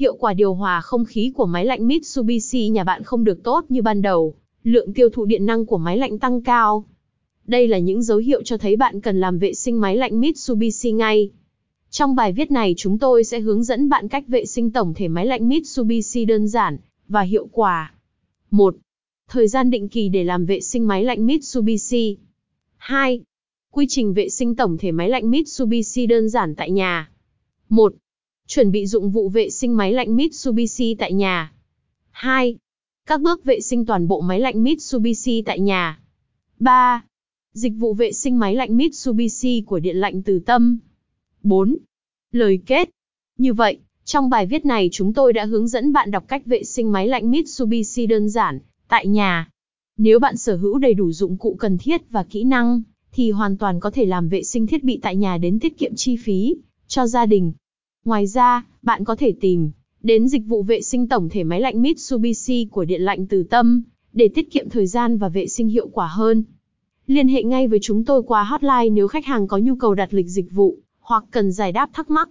Hiệu quả điều hòa không khí của máy lạnh Mitsubishi nhà bạn không được tốt như ban đầu, lượng tiêu thụ điện năng của máy lạnh tăng cao. Đây là những dấu hiệu cho thấy bạn cần làm vệ sinh máy lạnh Mitsubishi ngay. Trong bài viết này chúng tôi sẽ hướng dẫn bạn cách vệ sinh tổng thể máy lạnh Mitsubishi đơn giản và hiệu quả. 1. Thời gian định kỳ để làm vệ sinh máy lạnh Mitsubishi. 2. Quy trình vệ sinh tổng thể máy lạnh Mitsubishi đơn giản tại nhà. 1. Chuẩn bị dụng vụ vệ sinh máy lạnh Mitsubishi tại nhà. 2. Các bước vệ sinh toàn bộ máy lạnh Mitsubishi tại nhà. 3. Dịch vụ vệ sinh máy lạnh Mitsubishi của Điện lạnh Từ Tâm. 4. Lời kết. Như vậy, trong bài viết này chúng tôi đã hướng dẫn bạn đọc cách vệ sinh máy lạnh Mitsubishi đơn giản, tại nhà. Nếu bạn sở hữu đầy đủ dụng cụ cần thiết và kỹ năng, thì hoàn toàn có thể làm vệ sinh thiết bị tại nhà đến tiết kiệm chi phí cho gia đình. Ngoài ra, bạn có thể tìm đến dịch vụ vệ sinh tổng thể máy lạnh Mitsubishi của Điện lạnh Từ Tâm để tiết kiệm thời gian và vệ sinh hiệu quả hơn. Liên hệ ngay với chúng tôi qua hotline nếu khách hàng có nhu cầu đặt lịch dịch vụ hoặc cần giải đáp thắc mắc.